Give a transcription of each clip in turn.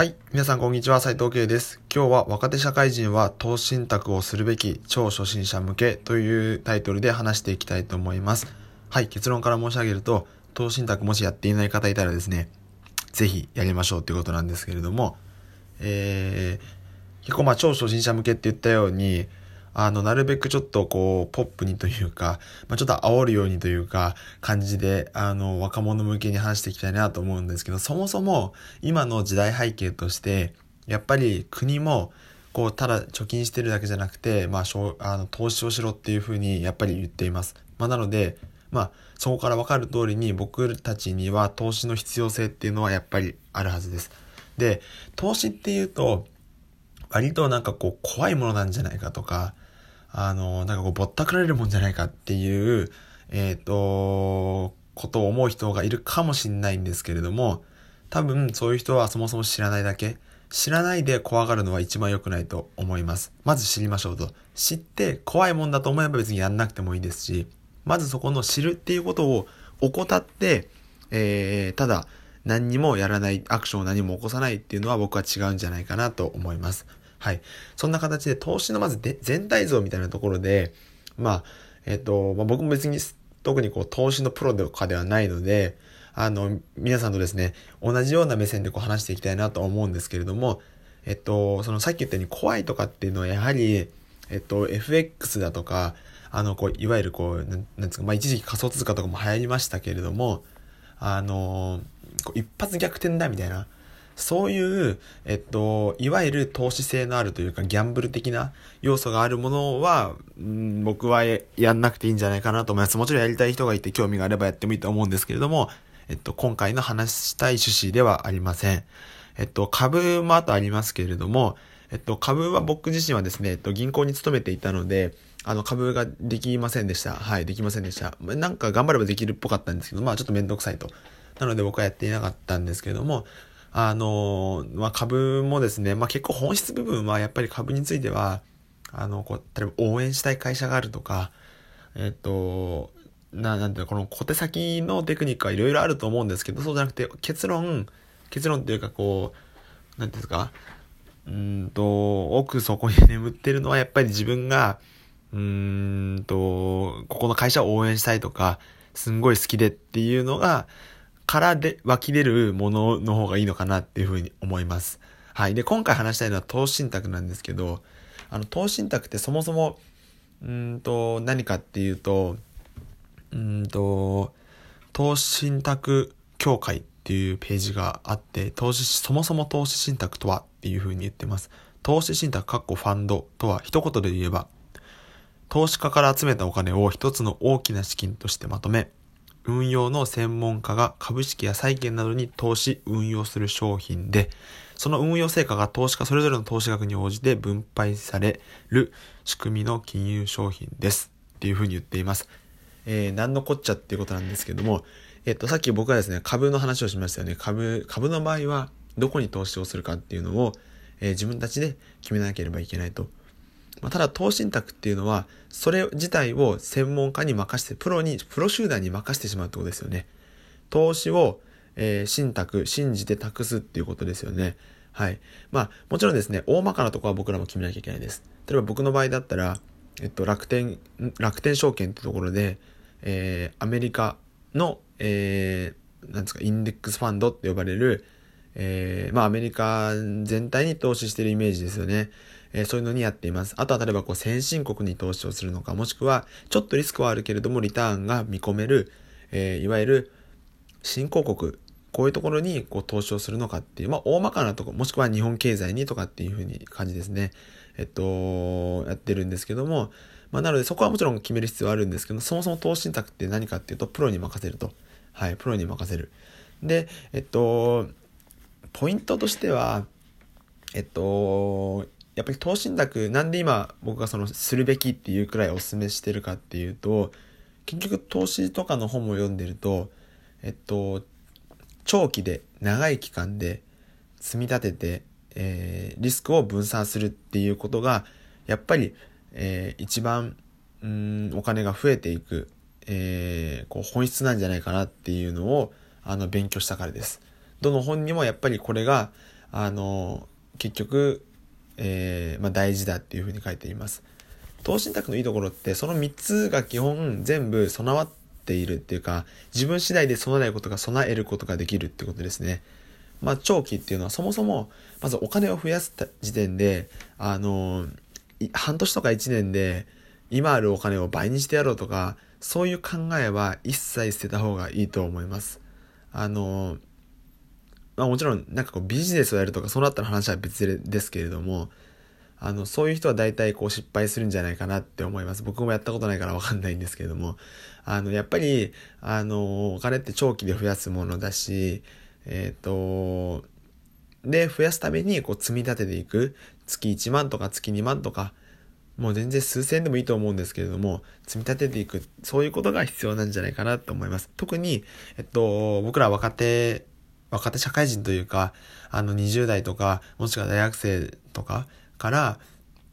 はい。皆さんこんにちは。斉藤慶です。今日は若手社会人は投資信託をするべき超初心者向けというタイトルで話していきたいと思います。はい。結論から申し上げると、投資信託もしやっていない方いたらですね、ぜひやりましょうということなんですけれども、えー、結構まあ超初心者向けって言ったように、あの、なるべくちょっとこう、ポップにというか、まあ、ちょっと煽るようにというか、感じで、あの、若者向けに話していきたいなと思うんですけど、そもそも、今の時代背景として、やっぱり国も、こう、ただ貯金してるだけじゃなくて、まあ、あの投資をしろっていうふうに、やっぱり言っています。まあ、なので、まあ、そこからわかる通りに、僕たちには投資の必要性っていうのはやっぱりあるはずです。で、投資っていうと、割となんかこう怖いものなんじゃないかとか、あの、なんかこうぼったくられるもんじゃないかっていう、えっ、ー、と、ことを思う人がいるかもしれないんですけれども、多分そういう人はそもそも知らないだけ。知らないで怖がるのは一番良くないと思います。まず知りましょうと。知って怖いもんだと思えば別にやんなくてもいいですし、まずそこの知るっていうことを怠って、えー、ただ何にもやらない、アクションを何も起こさないっていうのは僕は違うんじゃないかなと思います。はい。そんな形で投資のまずで全体像みたいなところで、まあ、えっ、と、まあ、僕も別に特にこう投資のプロとかではないので、あの、皆さんとですね、同じような目線でこう話していきたいなと思うんですけれども、えっと、そのさっき言ったように怖いとかっていうのはやはり、えっと、FX だとか、あの、こう、いわゆるこう、なんですか、まあ、一時期仮想通貨とかも流行りましたけれども、あの、こう一発逆転だみたいな、そういう、えっと、いわゆる投資性のあるというか、ギャンブル的な要素があるものは、うん、僕はやんなくていいんじゃないかなと思います。もちろんやりたい人がいて興味があればやってもいいと思うんですけれども、えっと、今回の話したい趣旨ではありません。えっと、株もあとありますけれども、えっと、株は僕自身はですね、えっと、銀行に勤めていたので、あの、株ができませんでした。はい、できませんでした。なんか頑張ればできるっぽかったんですけど、まあちょっとめんどくさいと。なので僕はやっていなかったんですけども、あの、まあ、株もですね、まあ、結構本質部分はやっぱり株については、あの、こう、例えば応援したい会社があるとか、えっと、な、なんていうの、この小手先のテクニックはいろいろあると思うんですけど、そうじゃなくて、結論、結論っていうかこう、なんていうんですか、うんと、奥底に眠ってるのはやっぱり自分が、うんと、ここの会社を応援したいとか、すんごい好きでっていうのが、からで湧き出るものの方がいいのかなっていうふうに思います。はい。で、今回話したいのは投資信託なんですけど、あの、投資信託ってそもそも、うんと、何かっていうと、うんと、投資信託協会っていうページがあって、投資、そもそも投資信託とはっていうふうに言ってます。投資信託かっこファンドとは一言で言えば、投資家から集めたお金を一つの大きな資金としてまとめ、運用の専門家が株式や債券などに投資、運用する商品で、その運用成果が投資家それぞれの投資額に応じて分配される仕組みの金融商品です。っていうふうに言っています。えー、何のこっちゃっていうことなんですけども、えっと、さっき僕はですね、株の話をしましたよね。株、株の場合は、どこに投資をするかっていうのを、えー、自分たちで決めなければいけないと。まあ、ただ、投資信託っていうのは、それ自体を専門家に任せて、プロに、プロ集団に任せてしまうってことですよね。投資を、えー、信託、信じて託すっていうことですよね。はい。まあ、もちろんですね、大まかなところは僕らも決めなきゃいけないです。例えば僕の場合だったら、えっと、楽天、楽天証券ってところで、えー、アメリカの、えー、なんですか、インデックスファンドって呼ばれる、えー、まあ、アメリカ全体に投資してるイメージですよね。えー、そういうのにやっています。あとは例えばこう先進国に投資をするのか、もしくはちょっとリスクはあるけれどもリターンが見込める、えー、いわゆる新興国、こういうところにこう投資をするのかっていう、まあ大まかなとこ、もしくは日本経済にとかっていうふうに感じですね。えっと、やってるんですけども、まあなのでそこはもちろん決める必要はあるんですけど、そもそも投資信託って何かっていうと、プロに任せると。はい、プロに任せる。で、えっと、ポイントとしては、えっと、やっぱり投資信託なんで今僕がそのするべきっていうくらいお勧めしてるかっていうと結局投資とかの本も読んでるとえっと長期で長い期間で積み立てて、えー、リスクを分散するっていうことがやっぱり、えー、一番うんお金が増えていく、えー、こう本質なんじゃないかなっていうのをあの勉強したからです。どの本にもやっぱりこれがあの、結局、えー、まあ、大事だっていうふうに書いています。投資信託のいいところって、その3つが基本全部備わっているっていうか、自分次第で備えることが備えることができるってことですね。まあ、長期っていうのはそもそも、まずお金を増やす時点で、あの、半年とか1年で、今あるお金を倍にしてやろうとか、そういう考えは一切捨てた方がいいと思います。あの、まあもちろんなんかこうビジネスをやるとかそうなったら話は別ですけれども、あの、そういう人は大体こう失敗するんじゃないかなって思います。僕もやったことないからわかんないんですけれども、あの、やっぱり、あの、お金って長期で増やすものだし、えっ、ー、と、で、増やすためにこう積み立てていく。月1万とか月2万とか、もう全然数千でもいいと思うんですけれども、積み立てていく、そういうことが必要なんじゃないかなと思います。特に、えっと、僕ら若手、若手社会人というか、あの20代とか、もしくは大学生とかから、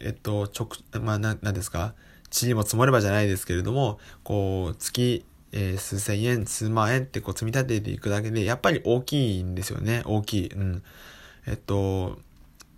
えっと、直、まあ、な、んですか、地位も積もればじゃないですけれども、こう、月、えー、数千円、数万円ってこう積み立てていくだけで、やっぱり大きいんですよね。大きい。うん。えっと、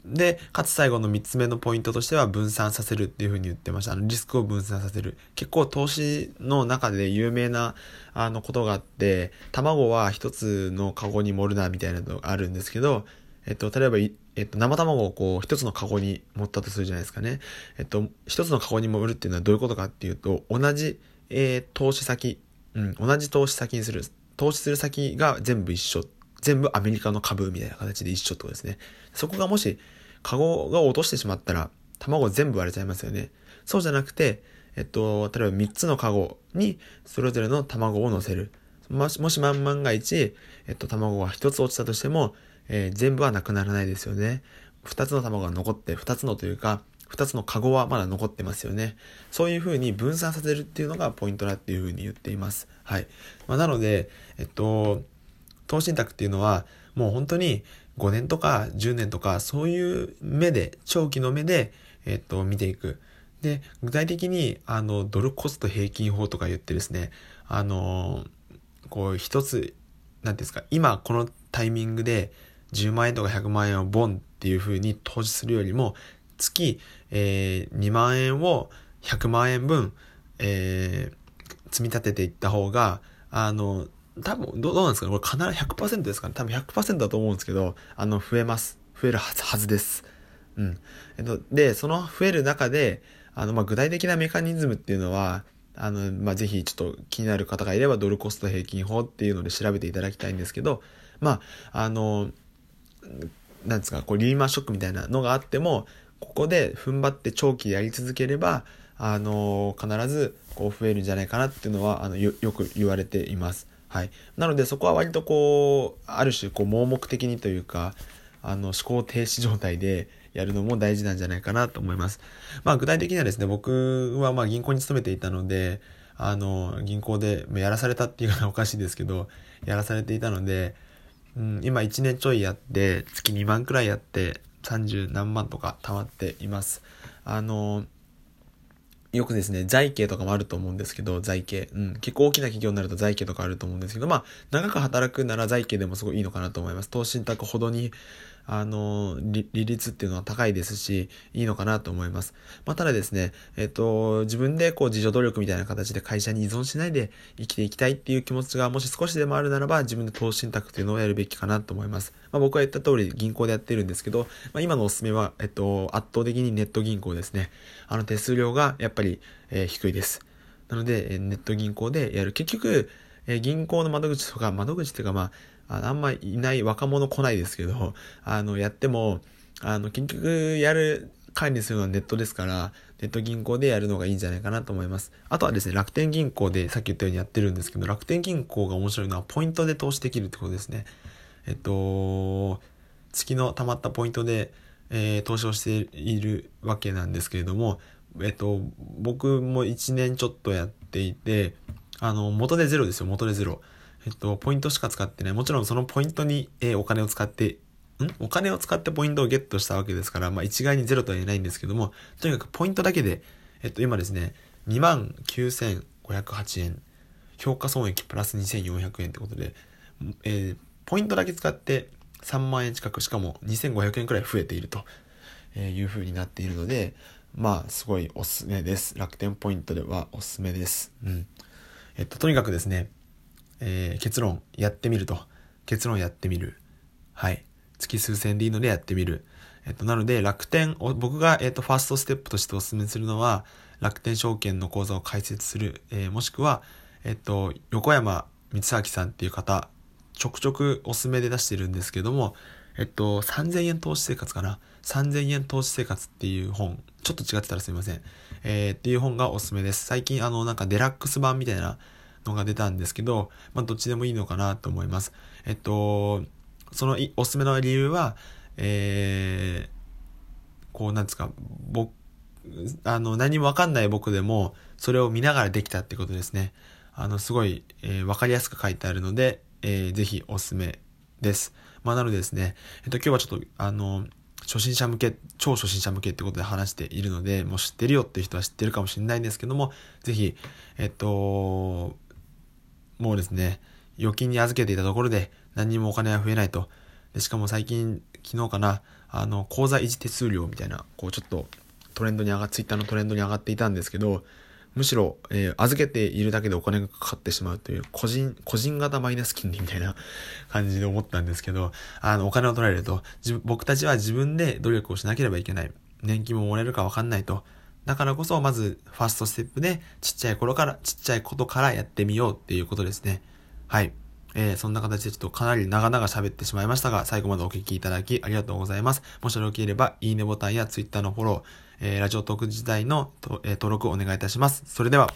で、かつ最後の3つ目のポイントとしては分散させるっていうふうに言ってました。あのリスクを分散させる。結構投資の中で有名なあのことがあって、卵は一つのカゴに盛るなみたいなのがあるんですけど、えっと、例えば、えっと、生卵をこう一つのカゴに盛ったとするじゃないですかね。えっと、一つのカゴに盛るっていうのはどういうことかっていうと、同じ、えー、投資先、うん、同じ投資先にする。投資する先が全部一緒っ全部アメリカの株みたいな形で一緒ってことですね。そこがもし、カゴが落としてしまったら、卵全部割れちゃいますよね。そうじゃなくて、えっと、例えば3つのカゴにそれぞれの卵を乗せる。もし、もし万々が一、えっと、卵が1つ落ちたとしても、えー、全部はなくならないですよね。2つの卵が残って、2つのというか、2つのカゴはまだ残ってますよね。そういう風に分散させるっていうのがポイントだっていう風に言っています。はい。まあ、なので、えっと、投資信託っていうのは、もう本当に5年とか10年とか、そういう目で、長期の目で、えっと、見ていく。で、具体的に、あの、ドルコスト平均法とか言ってですね、あの、こう、一つ、なんですか、今このタイミングで10万円とか100万円をボンっていう風に投資するよりも、月、えー、2万円を100万円分、えー、積み立てていった方が、あの、多分、どうなんですかねこれ必ず100%ですかね多分100%だと思うんですけど、あの、増えます。増えるはずはずです。うん。えっと、で、その増える中で、あの、まあ、具体的なメカニズムっていうのは、あの、まあ、ぜひちょっと気になる方がいれば、ドルコスト平均法っていうので調べていただきたいんですけど、まあ、あの、なんですか、こう、リーマンショックみたいなのがあっても、ここで踏ん張って長期やり続ければ、あの、必ず、こう、増えるんじゃないかなっていうのは、あの、よ、よく言われています。はい。なのでそこは割とこう、ある種こう盲目的にというか、あの思考停止状態でやるのも大事なんじゃないかなと思います。まあ具体的にはですね、僕はまあ銀行に勤めていたので、あの、銀行でやらされたっていうのはおかしいですけど、やらされていたので、うん、今1年ちょいやって、月2万くらいやって、30何万とか貯まっています。あの、よくですね、財形とかもあると思うんですけど、財形。うん。結構大きな企業になると財形とかあると思うんですけど、まあ、長く働くなら財形でもすごいいいのかなと思います。投資信託ほどに、あの、利率っていうのは高いですし、いいのかなと思います。まあ、ただですね、えっと、自分でこう自助努力みたいな形で会社に依存しないで生きていきたいっていう気持ちがもし少しでもあるならば、自分で投資信託っていうのをやるべきかなと思います。まあ、僕は言った通り銀行でやってるんですけど、まあ、今のおすすめは、えっと、圧倒的にネット銀行ですね。あの手数料がやっぱり、えー、低いです。なので、ネット銀行でやる。結局、えー、銀行の窓口とか、窓口っていうかまあ、ああんまいない若者来ないですけど、あの、やっても、あの、結局やる管理するのはネットですから、ネット銀行でやるのがいいんじゃないかなと思います。あとはですね、楽天銀行でさっき言ったようにやってるんですけど、楽天銀行が面白いのはポイントで投資できるってことですね。えっと、月の溜まったポイントで、えー、投資をしているわけなんですけれども、えっと、僕も1年ちょっとやっていて、あの、元でゼロですよ、元でゼロ。えっと、ポイントしか使ってない。もちろんそのポイントに、えー、お金を使って、ん？お金を使ってポイントをゲットしたわけですから、まあ一概にゼロとは言えないんですけども、とにかくポイントだけで、えっと、今ですね、29,508円、評価損益プラス2,400円ってことで、えー、ポイントだけ使って、3万円近く、しかも2500円くらい増えているという風になっているので、まあ、すごいおすすめです。楽天ポイントではおすすめです。うん。えっと、とにかくですね、えー、結論、やってみると。結論やってみる。はい。月数千でいいのでやってみる。えっと、なので、楽天、僕が、えっと、ファーストステップとしてお勧めするのは、楽天証券の口座を開設する、えー、もしくは、えっと、横山光明さんっていう方、ちょくちょくおすすめで出してるんですけども、えっと、3000円投資生活かな ?3000 円投資生活っていう本、ちょっと違ってたらすいません。えー、っていう本がおすすめです。最近、あの、なんかデラックス版みたいなのが出たんですけど、まあ、どっちでもいいのかなと思います。えっと、そのおすすめの理由は、えー、こうなんですか、僕、あの、何もわかんない僕でも、それを見ながらできたってことですね。あの、すごい、えー、わかりやすく書いてあるので、えー、ぜひおすすめです。まあ、なのでですね、えっと、今日はちょっと、あの、初心者向け、超初心者向けってことで話しているので、もう知ってるよっていう人は知ってるかもしれないんですけども、ぜひ、えっと、もうですね、預金に預けていたところで何にもお金は増えないと。でしかも最近、昨日かな、あの、口座維持手数料みたいな、こうちょっとトレンドに上が、っ、ツイッターのトレンドに上がっていたんですけど、むしろ、えー、預けているだけでお金がかかってしまうという、個人、個人型マイナス金利みたいな 感じで思ったんですけど、あの、お金を取られると、僕たちは自分で努力をしなければいけない。年金ももらえるかわかんないと。だからこそ、まず、ファーストステップで、ちっちゃい頃から、ちっちゃいことからやってみようっていうことですね。はい。えー、そんな形でちょっとかなり長々喋ってしまいましたが、最後までお聞きいただきありがとうございます。もしよろければ、いいねボタンや Twitter のフォロー、えー、ラジオトーク時代の、えー、登録をお願いいたします。それでは。